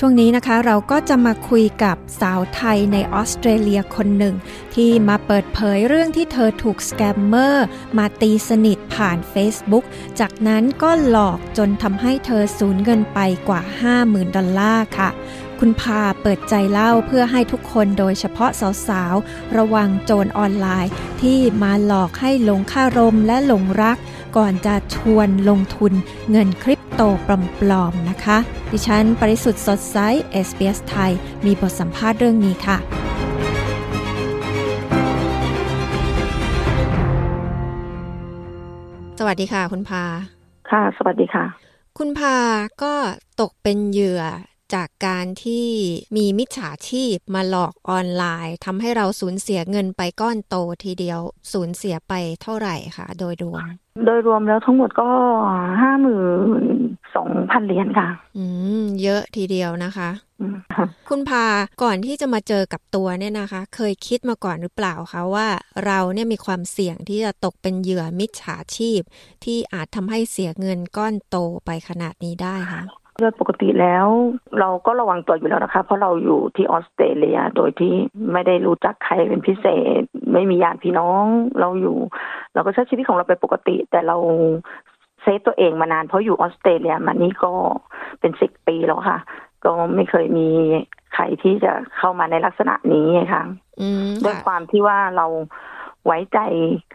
ช่วงนี้นะคะเราก็จะมาคุยกับสาวไทยในออสเตรเลียคนหนึ่ง ที่มาเปิดเผยเรื่องที่เธอถูกสแกมเมอร์มาตีสนิทผ่าน Facebook จากนั้นก็หลอกจนทำให้เธอสูญเงินไปกว่า 50,000 ดอลลาร์ค่ะ คุณพาเปิดใจเล่าเพื่อให้ทุกคนโดยเฉพาะสาวๆ ระวังโจรออนไลน์ ที่มาหลอกให้หลงค่ารมและหลงรัก ก่อนจะชวนลงทุนเงินคริปโตปลอมๆนะคะ ดิฉัน ปริสุทธ์สดใส SBS ไทย มีบทสัมภาษณ์เรื่องนี้ค่ะ สวัสดีค่ะ คุณพา ค่ะ สวัสดีค่ะ คุณพาก็ตกเป็นเหยื่อ จากการที่มีมิจฉาชีพมาหลอกออนไลน์ทำให้เราสูญเสียเงินไปก้อนโตทีเดียวสูญเสียไปเท่าไหร่คะโดยรวม โดยรวมแล้วทั้งหมดก็ห้าหมื่นสองพันเหรียญค่ะ อืม เยอะทีเดียวนะคะอืมค่ะคุณพาก่อนที่จะมาเจอกับตัวเนี่ยนะคะ เคยคิดมาก่อนหรือเปล่าคะว่าเราเนี่ยมีความเสี่ยงที่จะตกเป็นเหยื่อมิจฉาชีพ ที่อาจทำให้เสียเงินก้อนโตไปขนาดนี้ได้คะ โดยปกติแล้ว เราก็ระวังตัวอยู่แล้วนะคะ เพราะเราอยู่ที่ออสเตรเลียโดยที่ไม่ได้รู้จักใครเป็นพิเศษ ไม่มีญาติพี่น้องเราอยู่ เราก็ใช้ชีวิตของเราไปปกติ แต่เราเซฟตัวเองมานานเพราะอยู่ออสเตรเลียมานี่ก็เป็นสิบปีแล้วค่ะ ก็ไม่เคยมีใครที่จะเข้ามาในลักษณะนี้ค่ะอืมด้วยค่ะความที่ว่าเราไว้ใจ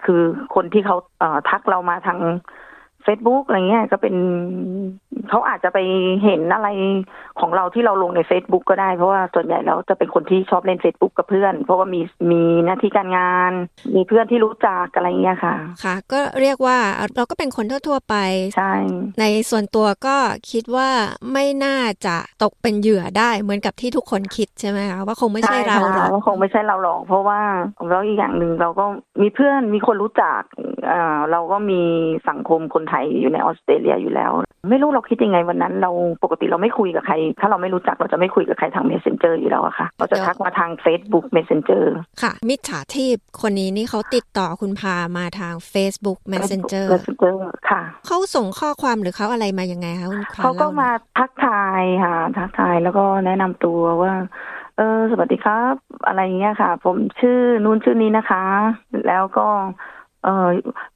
คือคนที่เขาเอ่อทักเรามาทาง Facebook อะไรเงี้ยก็เป็นเขาอาจจะไปเห็นอะไรของเราที่เราลงใน Facebook ก็ได้ เพราะว่าส่วนใหญ่แล้วจะเป็นคนที่ชอบเล่น Facebook กับเพื่อน เพราะว่ามีมีหน้าที่การงาน มีเพื่อนที่รู้จักอะไรเงี้ยค่ะ ค่ะ ก็เรียกว่าเราก็เป็นคนทั่วๆไปใช่ในส่วนตัวก็คิดว่าไม่น่าจะตกเป็นเหยื่อได้เหมือนกับที่ทุกคนคิดใช่ไหมคะว่าคงไม่ใช่เราหรอกค่ะว่าคงไม่ใช่เราหรอกเพราะว่าแล้วอีกอย่างหนึ่งเราก็มีเพื่อนมีคนรู้จัก เอ่อเราก็มีสังคมคนไทยอยู่ในออสเตรเลียอยู่แล้ว ไม่รู้เราคิดยังไงวันนั้น เราปกติเราไม่คุยกับใคร ถ้าเราไม่รู้จักเราจะไม่คุยกับใครทาง messenger อยู่แล้วอะค่ะเราจะทักมาทาง Facebook messenger ค่ะ มิจฉาชีพคนนี้นี่เขาติดต่อคุณพามาทาง Facebook Messenger messenger ค่ะเขาส่งข้อความหรือเขาอะไรมายังไงคะคุณพาเขาก็ล่หน่อยมาทักทายค่ะทักทายแล้วก็แนะนำตัวว่าเออสวัสดีครับ อะไรอย่างเงี้ยค่ะ ผมชื่อนู้นชื่อนี้นะคะ แล้วก็ เออ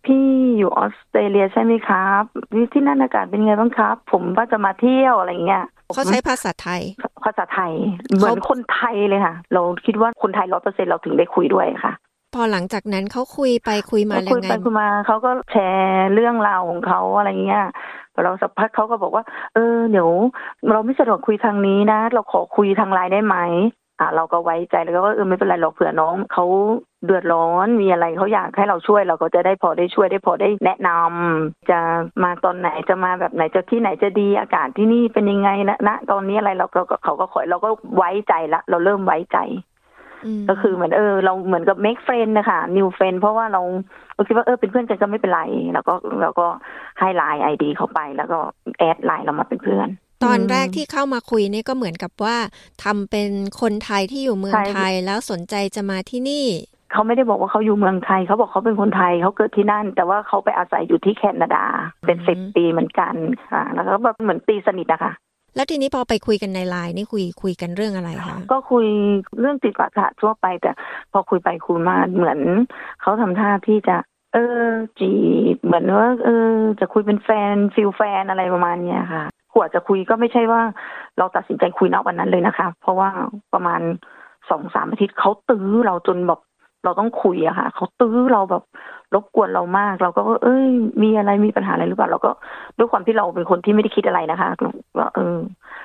พี่อยู่ออสเตรเลียใช่ไหมครับที่ที่นั่นอากาศเป็นไงบ้างครับ ผมว่าจะมาเที่ยวอะไรอย่างเงี้ยเขาใช้ภาษาไทย ภาษาไทย เหมือนคนไทยเลยค่ะ เราคิดว่าคนไทยร้อยเปอร์เซ็นเราถึงได้คุยด้วยค่ะ พอหลังจากนั้นเขาคุยไปคุยมาคุยัยงไงไปคุยมาเขาก็แชร์เรื่องราวของเขาอะไรเงี้ยเราสักพักเขาก็บอกว่า เออเดี๋ยว เราไม่สะดวกคุยทางนี้นะ เราขอคุยทางไลน์ได้ไหมอะเราก็ไว้ใจแล้วก็เออไม่เป็นไรหรอกเผื่อน้องเขา เดือดร้อนมีอะไรเขาอยากให้เราช่วยเราก็จะได้พอได้ช่วยได้พอได้แนะนำจะมาตอนไหนจะมาแบบไหนจะที่ไหนจะดีอากาศที่นี่เป็นยังไงนะณตอนนี้อะไรเราก็เขาก็ขอเราก็ไว้ใจละ เราเริ่มไว้ใจมก็คือเหมือนเออ เราเหมือนกับ make friend นะคะ new friend เพราะว่าเราเราคิดว่าเออเป็นเพื่อนกันก็ไม่เป็นไร แล้วก็เราก็ให้ไลน์ไอดีเข้าไป แล้วก็แอดไลน์เรามาเป็นเพื่อนตอนแรกที่เข้ามาคุยนี่ก็เหมือนกับว่าทำเป็นคนไทยที่อยู่เมืองใช่ไทยแล้วสนใจจะมาที่นี่ เขาไม่ได้บอกว่าเขาอยู่เมืองไทย เขาบอกเขาเป็นคนไทยเขาเกิดที่นั่น แต่ว่าเขาไปอาศัยอยู่ที่แคนาดา เป็นอืมสิบปีเหมือนกันค่ะ แล้วก็แบบเหมือนตีสนิทนะคะแล้วทีนี้พอไปคุยกันในไลน์นี่คุยคุยกันเรื่องอะไรคะก็คุยเรื่องติดประสาททั่วไป แต่พอคุยไปคุยมาเหมือนเขาทำท่าที่จะ เออจีบเหมือนว่าเออ จะคุยเป็นแฟน feel แฟนอะไรประมาณเนี้ยค่ะกว่าจะคุยก็ไม่ใช่ว่า เราตัดสินใจคุยณวันนั้นเลยนะคะ เพราะว่าประมาณสองสามอาทิตย์เขาตื้อเราจนแบบ เราต้องคุยอะค่ะเขาตื้อเราแบบรบกวนเรามาก เราก็เอ้ย มีอะไรมีปัญหาอะไรหรือเปล่า เราก็ด้วยความที่เราเป็นคนที่ไม่ได้คิดอะไรนะคะเราเออ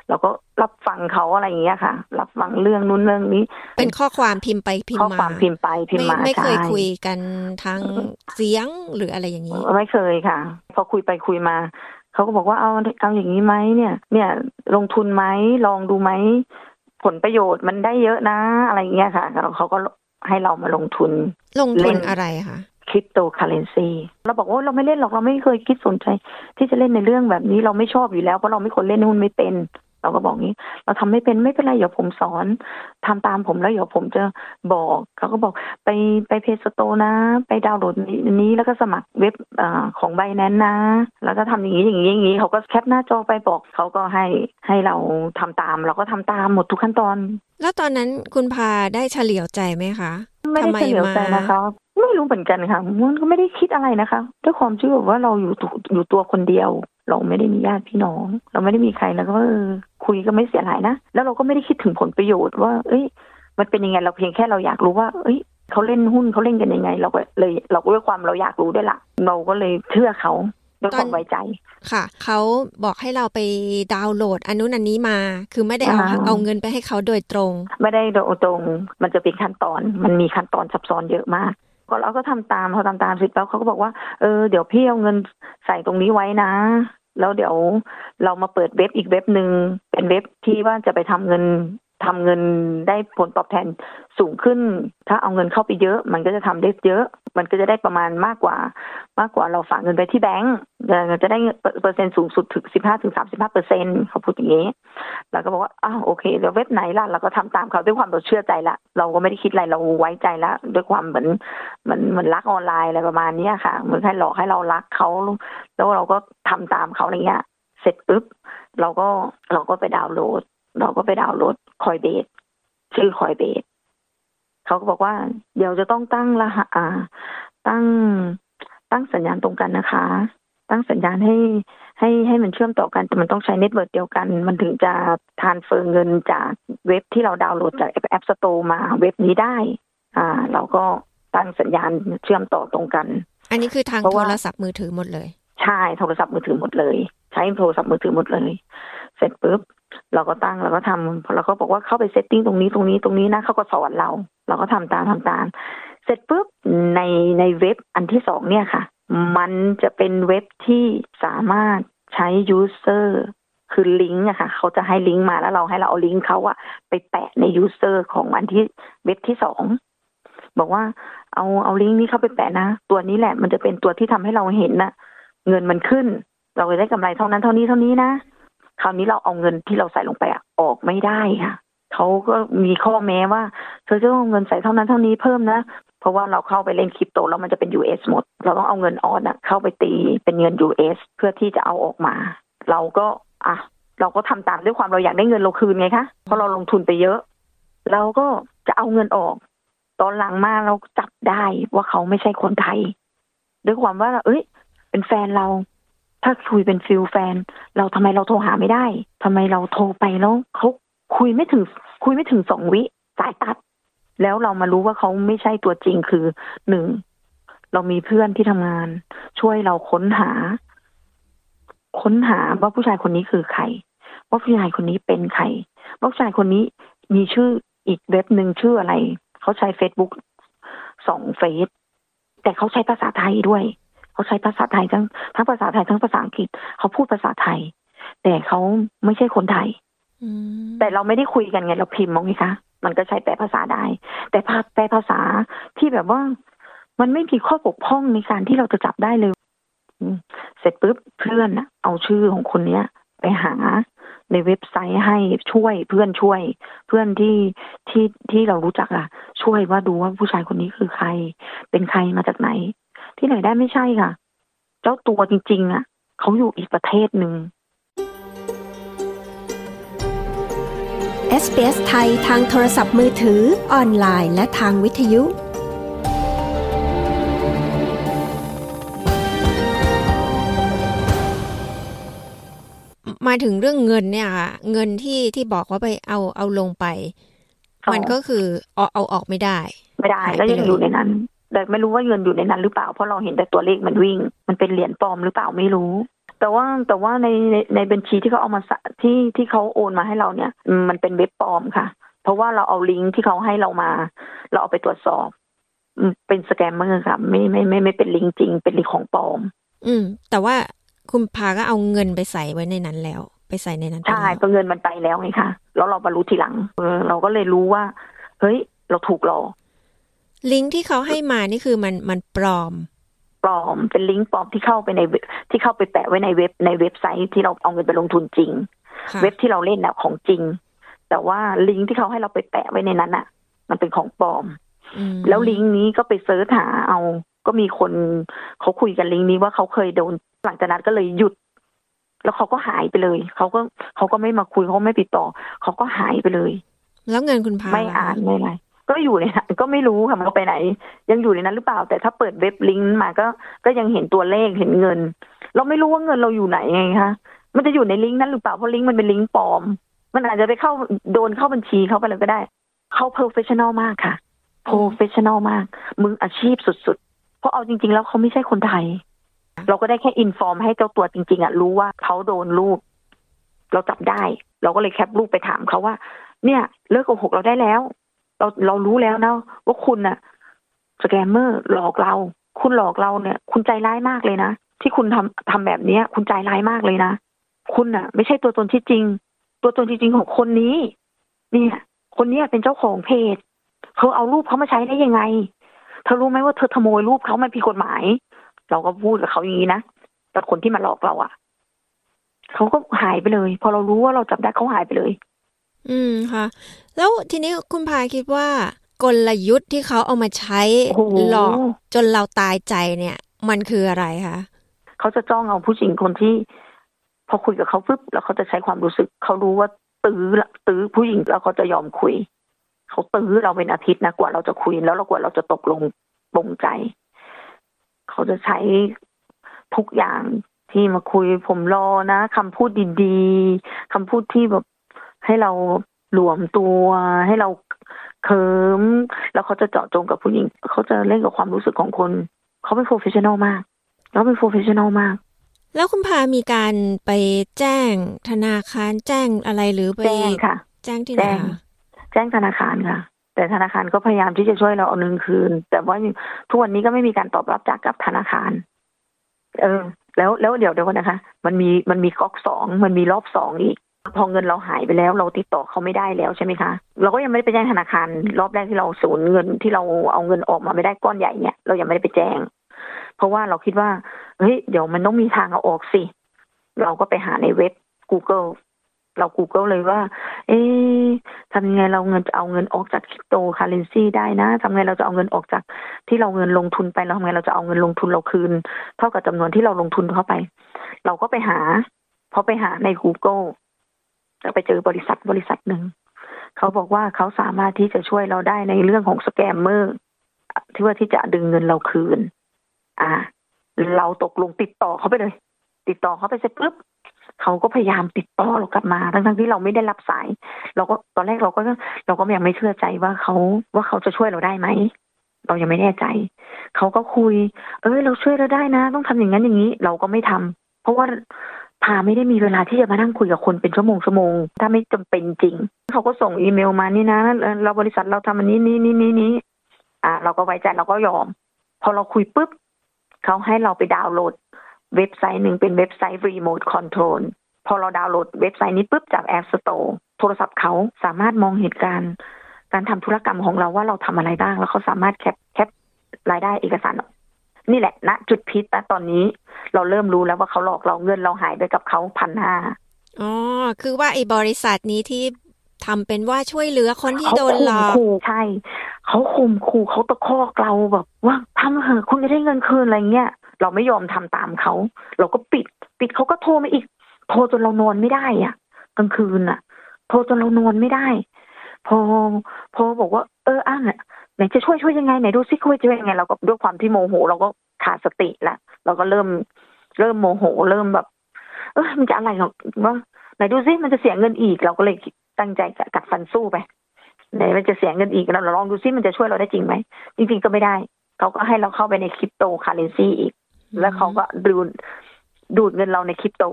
เราก็รับฟังเขาอะไรอย่างเงี้ยค่ะ รับฟังเรื่องนู้นเรื่องนี้ เป็นข้อความพิมพ์ไปพิมข้อพ์มาความพิมพ์ไปพิมพ์ไม่มาไม่เคยใช่คุยกันทางเสียงหรืออะไรอย่างนี้ ไม่เคยค่ะ พอคุยไปคุยมาเขาก็บอกว่าเอาเอาอย่างนี้ไหมเนี่ย เนี่ย ลงทุนไหมลองดูไหมผลประโยชน์มันได้เยอะนะอะไรอย่างเงี้ยค่ะแล้วเขาก็ ให้เรามาลงทุน ลงทุนเล่นอะไรคะคริปโตเคอเรนซีเราบอกว่าเราไม่เล่นหรอกเราไม่เคยคิดสนใจ ที่จะเล่นในเรื่องแบบนี้เราไม่ชอบอยู่แล้วเพราะเราไม่คนเล่นหุ้นไม่เป็น เราก็บอกงี้ เราทำไม่เป็นไม่เป็นไรเดี๋ยวผมสอนทำตามผมแล้วเดี๋ยวผมจะบอกเขาก็บอกไปไป App Store นะ ไปดาวน์โหลดนี้แล้วก็สมัครเว็บของ Binance นะ แล้วก็ทำอย่างนี้อย่างนี้อย่างนี้เขาก็แคปหน้าจอไปบอกเขาก็ให้ให้เราทำตาม เราก็ทำตามหมดทุกขั้นตอน แล้วตอนนั้นคุณพาได้เฉลียวใจไหมคะไม่ได้เฉลียวใจนะคะไม่รู้เหมือนกันค่ะมันก็ไม่ได้คิดอะไรนะคะด้วยความที่แบบว่าเราอยู่อยู่ตัวคนเดียว เราไม่ได้มีญาติพี่น้อง เราไม่ได้มีใครแล้วก็เออคุยก็ไม่เสียหายนะ แล้วเราก็ไม่ได้คิดถึงผลประโยชน์ว่า เอ้ย มันเป็นยังไงเราเพียงแค่เราอยากรู้ว่า เอ้ยเขาเล่นหุ้นเขาเล่นกันยังไง เราก็เลยเราก็ด้วยความเราอยากรู้ด้วยละเราก็เลยเชื่อเขาด้วยความไว้ใจค่ะ เขาบอกให้เราไปดาวน์โหลดอันนู้นอันนี้มา คือไม่ได้เอาเอาเงินไปให้เขาโดยตรง ไม่ได้โดยตรง มันจะเป็นขั้นตอน มันมีขั้นตอนซับซ้อนเยอะมาก ก็เราก็ทำตามเขาทำตามเสร็จแล้วเขาก็บอกว่า เออ เดี๋ยวพี่เอาเงิน ใส่ตรงนี้ไว้นะ แล้วเดี๋ยวเรามาเปิดเว็บอีกเว็บหนึ่งเป็นเว็บที่ว่าจะไปทำเงิน ทำเงินได้ผลตอบแทนสูงขึ้น ถ้าเอาเงินเข้าไปเยอะ มันก็จะทำได้เยอะ มันก็จะได้ประมาณมากกว่า มากกว่าเราฝากเงินไปที่แบงก์จะได้เปอร์เซ็นต์สูงสุดถึงสิบห้าถึงสามสิบห้าเปอร์เซ็นต์เขาพูดอย่างนี้เราก็บอกว่าอ้าวโอเคเดี๋ยวเว็บไหนล่ะเราก็ทำตามเขาด้วยความเราเชื่อใจละเราก็ไม่ได้คิดอะไรเราไว้ใจละด้วยความเหมือนเหมือนเหมือนรักออนไลน์อะไรประมาณนี้ค่ะเหมือนให้หลอกให้เรารักเขาแล้วเราก็ทำตามเขาอะไรเงี้ยเสร็จปุ๊บเราก็เราก็ไปดาวน์โหลด เราก็ไปดาวน์โหลดคอยเบสชื่อ Coinbase เขาก็บอกว่า เดี๋ยวจะต้องตั้งรหัสอ่าตั้งตั้งสัญญาณตรงกันนะคะ ตั้งสัญญาณให้ให้ให้มันเชื่อมต่อกันแต่มันต้องใช้ network เดียวกัน มันถึงจะ transfer เงินจากเว็บที่เราดาวน์โหลดจาก App Store มาเว็บนี้ได้ อ่า เราก็ตั้งสัญญาณเชื่อมต่อตรงกัน อันนี้คือทางโทรศัพท์มือถือหมดเลย ใช่โทรศัพท์มือถือหมดเลย ใช้โทรศัพท์มือถือหมดเลย เสร็จปุ๊บเราก็ตั้งเราก็ทำเราก็บอกว่าเข้าไป setting ตรงนี้ตรงนี้ตรงนี้นะเขาก็สอนเรา เราก็ทำตามทำตาม เสร็จปุ๊บในในเว็บอันที่สองเนี่ยค่ะ มันจะเป็นเว็บที่สามารถใช้ user คือลิงก์อะค่ะเขาจะให้ลิงก์มาแล้วเราให้เราเอาลิงก์เขาอะไปแปะใน user ของอันที่เว็บที่สองบอกว่าเอาเอาลิงก์นี้เข้าไปแปะนะ ตัวนี้แหละ มันจะเป็นตัวที่ทำให้เราเห็นนะเงินมันขึ้น เราจะได้กำไรเท่านั้นเท่านี้เท่านี้นะคราวนี้เราเอาเงินที่เราใส่ลงไปออกไม่ได้ค่ะเขาก็มีข้อแม้ว่าเธอจะต้องเงินใส่เท่านั้นเท่านี้เพิ่มนะ เพราะว่าเราเข้าไปเล่นคริปโตแล้วมันจะเป็น US หมด เราต้องเอาเงินออนอะเข้าไปตีเป็นเงิน US เพื่อที่จะเอาออกมา เราก็อะเราก็ทำตามด้วยความเราอยากได้เงินเราคืนไงคะเพราะเราลงทุนไปเยอะ เราก็จะเอาเงินออก ตอนหลังมาเราจับได้ว่าเขาไม่ใช่คนไทย ด้วยความว่า เอ้ย เป็นแฟนเรา ถ้าคุยเป็นฟิลแฟน เราทำไมเราโทรหาไม่ได้ทำไมเราโทรไปแล้วเขาคุยไม่ถึง คุยไม่ถึงสองวิสายตัด แล้วเรามารู้ว่าเขาไม่ใช่ตัวจริงคือหนึ่งเรามีเพื่อนที่ทำงาน ช่วยเราค้นหา ค้นหาว่าผู้ชายคนนี้คือใครว่าผู้ชายคนนี้เป็นใครว่าผู้ชายคนนี้มีชื่ออีกเว็บหนึ่งชื่ออะไร เขาใช้เฟซบุ๊กสองเฟซแต่เขาใช้ภาษาไทยด้วย เขาใช้ภาษาไทยทั้งทั้งภาษาไทยทั้งภาษาอังกฤษเขาพูดภาษาไทย แต่เขาไม่ใช่คนไทยแต่เราไม่ได้คุยกันไงเราพิมพ์มองไงคะมันก็ใช้แปลภาษาได้ แต่ภาแปลภาษาที่แบบว่า มันไม่มีข้อบกพร่องในการที่เราจะจับได้เลยเสร็จปุ๊บเพื่อนเอาชื่อของคนเนี้ย ไปหาในเว็บไซต์ให้ช่วยเพื่อนช่วย เพื่อนที่ที่ที่เรารู้จักอะช่วยว่าดูว่าผู้ชายคนนี้คือใคร เป็นใครมาจากไหน ที่ไหนได้ไม่ใช่ค่ะ เจ้าตัวจริง ๆ อะเขาอยู่อีกประเทศหนึ่ง SBS ไทยทางโทรศัพท์มือถือออนไลน์และทางวิทยุ มาถึงเรื่องเงินเนี่ยค่ะเงินที่ที่บอกว่าไปเอาเอาลงไป มันก็คือเอาเอาออกไม่ได้ ไม่ได้ แล้วยังอยู่ในนั้น แต่ไม่รู้ว่าเงินอยู่ในนั้นหรือเปล่าเพราะเราเห็นแต่ตัวเลขมันวิ่ง มันเป็นเหรียญปลอมหรือเปล่าไม่รู้ แต่ว่าแต่ว่าในในในบัญชีที่เขาเอามาที่ที่เขาโอนมาให้เราเนี่ย มันเป็นเว็บปลอมค่ะ เพราะว่าเราเอาลิงก์ที่เขาให้เรามา เราเอาไปตรวจสอบเป็นสแกมเมอร์ค่ะ ไม่ไม่ไม่ไม่เป็นลิงก์จริง เป็นลิงก์ของปลอม อืม แต่ว่าคุณพาก็เอาเงินไปใส่ไว้ในนั้นแล้ว ไปใส่ในนั้นใช่เพราะเงินมันไปแล้วไงคะแล้วเรามารู้ทีหลังเออเราก็เลยรู้ว่า เฮ้ย เราถูกหลอก ลิงก์ที่เขาให้มานี่คือมันมันปลอม ปลอมเป็นลิงก์ปลอมที่เข้าไปในที่เข้าไปแปะไว้ในเว็บในเว็บไซต์ที่เราเอาเงินไปลงทุนจริง เว็บที่เราเล่นน่ะของจริง แต่ว่าลิงก์ที่เขาให้เราไปแปะไว้ในนั้นอะ มันเป็นของปลอม แล้วลิงก์นี้ก็ไป search หาเอาก็มีคนเขาคุยกันลิงก์นี้ว่าเขาเคยโดนหลังจากนั้นก็เลยหยุด แล้วเขาก็หายไปเลยเขาก็เขาก็ไม่มาคุยเขาไม่ติดต่อเขาก็หายไปเลย แล้วเงินคุณพาไม่อ่านไม่อะไร ก็อยู่ในนั้นก็ไม่รู้ค่ะมันไปไหน ยังอยู่ในนั้นหรือเปล่า แต่ถ้าเปิดเว็บลิงก์มาก็ก็ยังเห็นตัวเลขเห็นเงิน เราไม่รู้ว่าเงินเราอยู่ไหนไงคะมันจะอยู่ในลิงก์นั้นหรือเปล่าเพราะลิงก์มันเป็นลิงก์ปลอม มันอาจจะไปเข้าโดนเข้าบัญชีเขาไปเลยก็ได้ เขา professional มากค่ะ professional มาก มืออาชีพสุดๆ เพราะเอาจริง ๆ แล้วเขาไม่ใช่คนไทย เราก็ได้แค่ inform ให้เจ้าตัวจริง ๆอะรู้ว่าเขาโดนลูกเราจับได้ เราก็เลยแคปรูปไปถามเขาว่า เนี่ย เลิกโกหกเราได้แล้ว เราเรารู้แล้วนะว่าคุณน่ะ scammer หลอกเรา คุณหลอกเราเนี่ย คุณใจร้ายมากเลยนะที่คุณทำทำแบบเนี้ย คุณใจร้ายมากเลยนะคุณน่ะ ไม่ใช่ตัวตนที่จริง ตัวตนจริงของคนนี้ เนี่ย คนนี้เป็นเจ้าของเพจเธอเอารูปเขามาใช้ได้ยังไง เธอรู้ไหมว่าเธอขโมยรูปเขามันผิดกฎหมาย เราก็พูดกับเขาอย่างนี้นะแต่คนที่มาหลอกเราอะ่ะเขาก็หายไปเลย พอเรารู้ว่าเราจับได้เขาหายไปเลย อืมค่ะ แล้วทีนี้คุณพายคิดว่ากลยุทธ์ที่เขาเอามาใช้หลอกจนเราตายใจเนี่ย มันคืออะไรคะเขาจะจ้องเอาผู้หญิงคนที่ พอคุยกับเขาปุ๊บแล้วเขาจะใช้ความรู้สึก เขารู้ว่าตื้อตื้อผู้หญิงแล้วเขาจะยอมคุย เขาตื้อเราเป็นอาทิตย์นะกว่าเราจะคุยแล้วเรากว่าเราจะตกลงปงใจ เขาจะใช้ทุกอย่างที่มาคุยผมรอนะคำพูดดีๆคำพูดที่แบบ ให้เราหลวมตัวให้เราเคิมแล้วเขาจะเจาะจงกับผู้หญิง เขาจะเล่นกับความรู้สึกของคน เขาเป็น professional มากเขาเป็น professional มาก แล้วคุณพามีการไปแจ้งธนาคารแจ้งอะไรหรือไปแจ้งค่ะ แจ้งที่ไหนแจ้งธนาคารค่ะ แต่ธนาคารก็พยายามที่จะช่วยเราเอาเงินคืน แต่ว่าทุกวันนี้ก็ไม่มีการตอบรับจากกับธนาคาร เออ แล้วแล้วเดี๋ยวเดี๋ยวนะคะ มันมีมันมีก๊อกสองมันมีรอบสองอีก พอเงินเราหายไปแล้วเราติดต่อเขาไม่ได้แล้วใช่ไหมคะ เราก็ยังไม่ได้ไปแจ้งธนาคาร รอบแรกที่เราสูญเงินที่เราเอาเงินออกมาไม่ได้ก้อนใหญ่เนี่ย เรายังไม่ได้ไปแจ้ง เพราะว่าเราคิดว่าเฮ้ยเดี๋ยวมันต้องมีทางเอาออกสิ เราก็ไปหาในเว็บ Google เรา Google เลยว่า เอ๊ทำยังไงเราเงินจะเอาเงินออกจากคริปโตคาเรนซีได้นะทำไงเราจะเอาเงินออกจากที่เราเงินลงทุนไปเราทำไงเราจะเอาเงินลงทุนเราคืน เท่ากับจำนวนที่เราลงทุนเข้าไป เราก็ไปหาพอไปหาใน Google ไปเจอบริษัทบริษัทหนึ่งเขาบอกว่าเขาสามารถที่จะช่วยเราได้ในเรื่องของสแกมเมอร์ที่ว่าที่จะดึงเงินเราคืน อ่า เราตกลงติดต่อเขาไปเลย ติดต่อเขาไปเสร็จปุ๊บเขาก็พยายามติดต่อเรากลับมาทั้งๆที่เราไม่ได้รับสาย เราก็ตอนแรกเราก็เราก็ยังไม่เชื่อใจว่าเขาว่าเขาจะช่วยเราได้ไหมเรายังไม่แน่ใจ เขาก็คุย เอ้ย เราช่วยเราได้นะ ต้องทำอย่างนั้นอย่างนี้ เราก็ไม่ทำเพราะว่า พาไม่ได้มีเวลาที่จะมานั่งคุยกับคนเป็นชั่วโมงชั่วโมง ถ้าไม่จำเป็นจริง เขาก็ส่งอีเมลมานี่นะ เราบริษัทเราทำอันนี้นี่นี่นี่นี้อ่า เราก็ไว้ใจเราก็ยอม พอเราคุยปุ๊บเขาให้เราไปดาวน์โหลด เว็บไซต์หนึ่งเป็นเว็บไซต์ Remote Control พอเราดาวน์โหลดเว็บไซต์นี้ปุ๊บจาก App Store โทรศัพท์เขาสามารถมองเหตุการณ์ การทำธุรกรรมของเราว่าเราทำอะไรบ้าง แล้วเขาสามารถแคปแคปรายได้เอกสาร นี่แหละณนะจุดพิษนะตอนนี้ เราเริ่มรู้แล้วว่าเขาหลอกเราเงินเราหายไปกับเขาพันห้าอ๋อ คือว่าไอ้บริษัทนี้ที่ทำเป็นว่าช่วยเหลือคนที่โดนหลอกใช่ เขาข่มขู่เขาตะคอกเราแบบว่าทำเหอะคุณจะได้เงินคืนอะไรเงี้ยเราไม่ยอมทำตามเขา เราก็ปิด ปิดเขาก็โทรมาอีก โทรจนเรานอนไม่ได้อะกลางคืนอะ โทรจนเรานอนไม่ได้ พอ พอบอกว่า เอออะ ไหนจะช่วยช่วยยังไงไหนดูซิคุยจะยังไงเราก็ด้วยความที่โมโห เราก็ขาดสติละเราก็เริ่ม เริ่มโมโห เริ่มแบบ เออมันจะอะไรหรอกว่าไหนดูซิมันจะเสียเงินอีก เราก็เลยตั้งใจกัดฟันสู้ไปไหนมันจะเสียเงินอีกเราลองดูซิมันจะช่วยเราได้จริงไหมจริงๆก็ไม่ได้เขาก็ให้เราเข้าไปในคริปโตคาเรนซีอีก แล้วเขาก็ดูดดูดเงินเราในคริปโต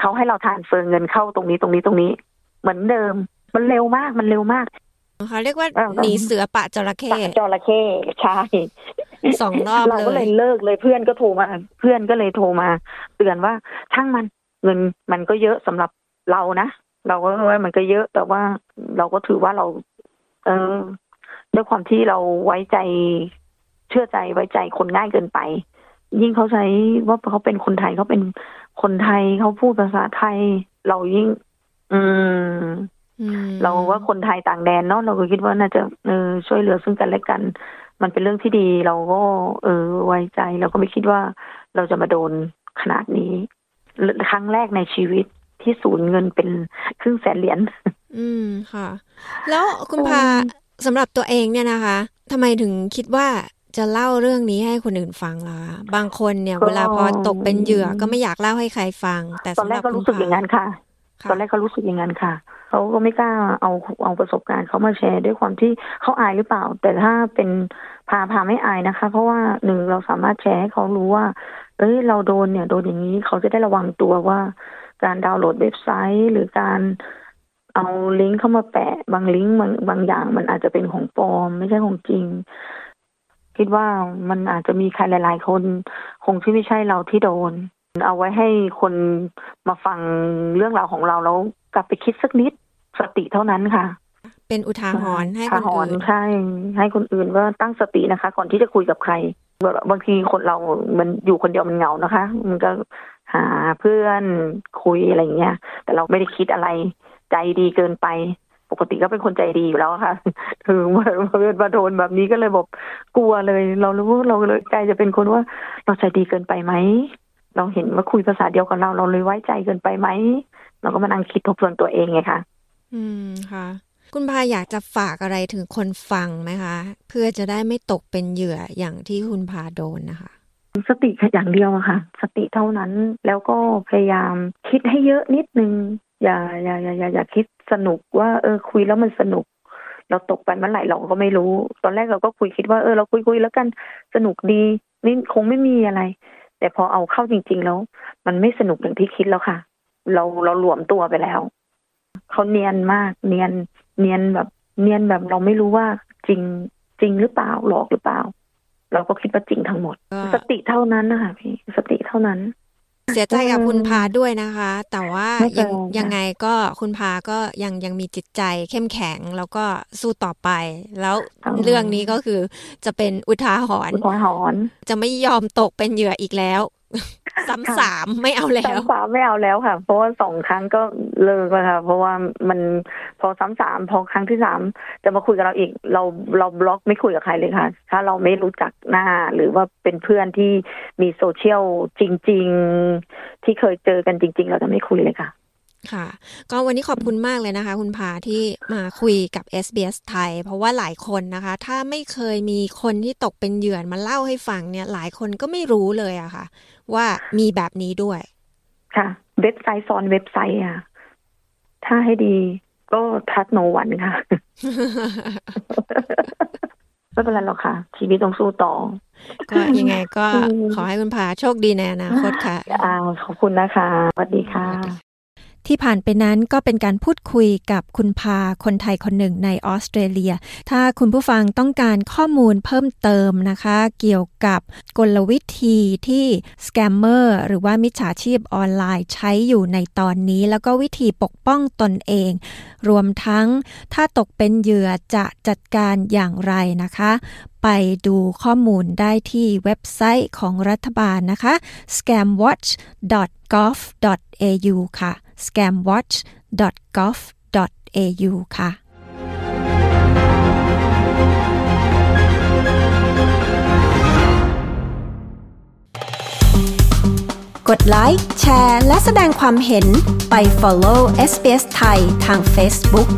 เขาให้เราทานเฟิร์เงินเข้าตรงนี้ตรงนี้ตรงนี้ เหมือนเดิม มันเร็วมากมันเร็วมาก เขาเรียกว่าหนีเสือปะจระเข้จระเข้ใช่สองรอบเราก็เลยเลิกเลยเพื่อนก็โทรมา เพื่อนก็เลยโทรมา เตือนว่าช่างมันเงินมันก็เยอะสำหรับเรานะเราก็ว่ามันก็เยอะแต่ว่าเราก็ถือว่าเรา เออด้วยความที่เราไว้ใจเชื่อใจไว้ใจคนง่ายเกินไป ยิ่งเขาใช้ว่าเขาเป็นคนไทยเขาเป็นคนไทยเขาพูดภาษาไทย เรายิ่ง อืม เราว่าคนไทยต่างแดนเนาะเราก็คิดว่าน่าจะเออช่วยเหลือซึ่งกันและกัน มันเป็นเรื่องที่ดี เราก็เออไว้ใจ เราก็ไม่คิดว่าเราจะมาโดนขนาดนี้ ครั้งแรกในชีวิตที่สูญเงินเป็นครึ่งแสนเหรียญอืมค่ะ แล้วคุณพาสำหรับตัวเองเนี่ยนะคะทำไมถึงคิดว่าจะเล่าเรื่องนี้ให้คนอื่นฟังล่ะบางคนเนี่ย เวลาพอตกเป็นเหยื่อก็ไม่อยากเล่าให้ใครฟัง แต่ตอนแรกก็รู้สึกอย่างนั้นค่ะ ตอนแรกก็รู้สึกอย่างนั้นค่ะ เขาก็ไม่กล้าเอาเอาประสบการณ์เขามาแชร์ด้วยความที่เขาอายหรือเปล่า แต่ถ้าเป็นพาพาไม่อายนะคะ เพราะว่าหนึ่งเราสามารถแชร์ให้เขารู้ว่าเอ้ยเราโดนเนี่ยโดนอย่างนี้เขาจะได้ระวังตัวว่า การดาวน์โหลดเว็บไซต์ หรือการเอาลิงก์เข้ามาแปะบางลิงก์บางบางอย่างมันอาจจะเป็นของปลอม ไม่ใช่ของจริง คิดว่ามันอาจจะมีใครหลาย ๆ คน คงที่ไม่ใช่เราที่โดน เอาไว้ให้คนมาฟังเรื่องราวของเราแล้ว กลับไปคิดสักนิดสติเท่านั้นค่ะ เป็นอุทาหรณ์ให้คนอื่นใช่ให้คนอื่นว่าตั้งสตินะคะ ก่อนที่จะคุยกับใครบางทีคนเรา มันอยู่คนเดียวมันเหงานะคะ มันก็หาเพื่อนคุยอะไรเงี้ย แต่เราไม่ได้คิดอะไรใจดีเกินไป ปกติก็เป็นคนใจดีอยู่แล้วค่ะคือมามาโดนแบบนี้ก็เลยบอกกลัวเลย เรารู้เราเลยใจจะเป็นคนว่า เราใจดีเกินไปไหมเราเห็นว่าคุยภาษาเดียวกับเราเราเลยไว้ใจเกินไปไหม เราก็มานั่งคิดทบทวนตัวเองไงคะอืมค่ะ คุณพาอยากจะฝากอะไรถึงคนฟังไหมคะ เพื่อจะได้ไม่ตกเป็นเหยื่ออย่างที่คุณพาโดนนะคะสติอย่างเดียวอะค่ะ สติเท่านั้นแล้วก็พยายามคิดให้เยอะนิดนึง อย่าอย่าอย่าอย่าอย่าคิดสนุกว่า เออ คุยแล้วมันสนุก เราตกไปเมื่อไหร่เราก็ไม่รู้ ตอนแรกเราก็คุยคิดว่าเออเราคุยคุยแล้วกันสนุกดีไม่คงไม่มีอะไร แต่พอเอาเข้าจริง ๆ แล้ว มันไม่สนุกอย่างที่คิดแล้วค่ะ เราเราหลวมตัวไปแล้วเขาเนียนมาก เนียน เนียนแบบ เนียนแบบเราไม่รู้ว่าจริงจริงหรือเปล่าหลอกหรือเปล่า เราก็คิดว่าจริงทั้งหมด สติเท่านั้นนะคะพี่สติเท่านั้น เสียใจกับคุณพาด้วยนะคะ แต่ว่ายังยังไงก็คุณพาก็ยังยังมีจิตใจเข้มแข็งแล้วก็สู้ต่อไป แล้วเรื่องนี้ก็คือจะเป็นอุทาหรณ์อุทาหรณ์จะไม่ยอมตกเป็นเหยื่ออีกแล้ว ซ้ำสามไม่เอาแล้วซ้ำสามไม่เอาแล้วค่ะ เพราะว่าสองครั้งก็เลิกแล้วค่ะเพราะว่ามันพอซ้ำสามพอครั้งที่สามจะมาคุยกับเราอีก เราเราบล็อกไม่คุยกับใครเลยค่ะ ถ้าเราไม่รู้จักหน้าหรือว่าเป็นเพื่อนที่มีโซเชียลจริง ๆ ที่เคยเจอกันจริง ๆ เราจะไม่คุยเลยค่ะ ค่ะ ก็วันนี้ขอบคุณมากเลยนะคะ คุณพาที่มาคุยกับ SBS ไทย เพราะว่าหลายคนนะคะ ถ้าไม่เคยมีคนที่ตกเป็นเหยื่อมาเล่าให้ฟังเนี่ย หลายคนก็ไม่รู้เลยอะค่ะ ว่ามีแบบนี้ด้วย ค่ะ เว็บไซต์ซ้อนเว็บไซต์อะถ้าให้ดีก็ทัดโนวันค่ะไม่เป็นไรหรอกค่ะ ชีวิตต้องสู้ต่อ ก็ยังไงก็ขอให้คุณพาโชคดีในอนาคตค่ะขอบคุณนะคะ สวัสดีค่ะ ที่ผ่านไปนั้นก็เป็นการพูดคุยกับคุณพาคนไทยคนหนึ่งในออสเตรเลีย ถ้าคุณผู้ฟังต้องการข้อมูลเพิ่มเติมนะคะ เกี่ยวกับกลวิธีที่สแกมเมอร์หรือว่ามิจฉาชีพออนไลน์ใช้อยู่ในตอนนี้ แล้วก็วิธีปกป้องตนเอง รวมทั้งถ้าตกเป็นเหยื่อจะจัดการอย่างไรนะคะ ไปดูข้อมูลได้ที่เว็บไซต์ของรัฐบาลนะคะ scamwatch.gov.au ค่ะ scamwatch.gov.au ค่ะกดไลค์แชร์ และแสดงความเห็นไป follow SBS ไทยทาง Facebook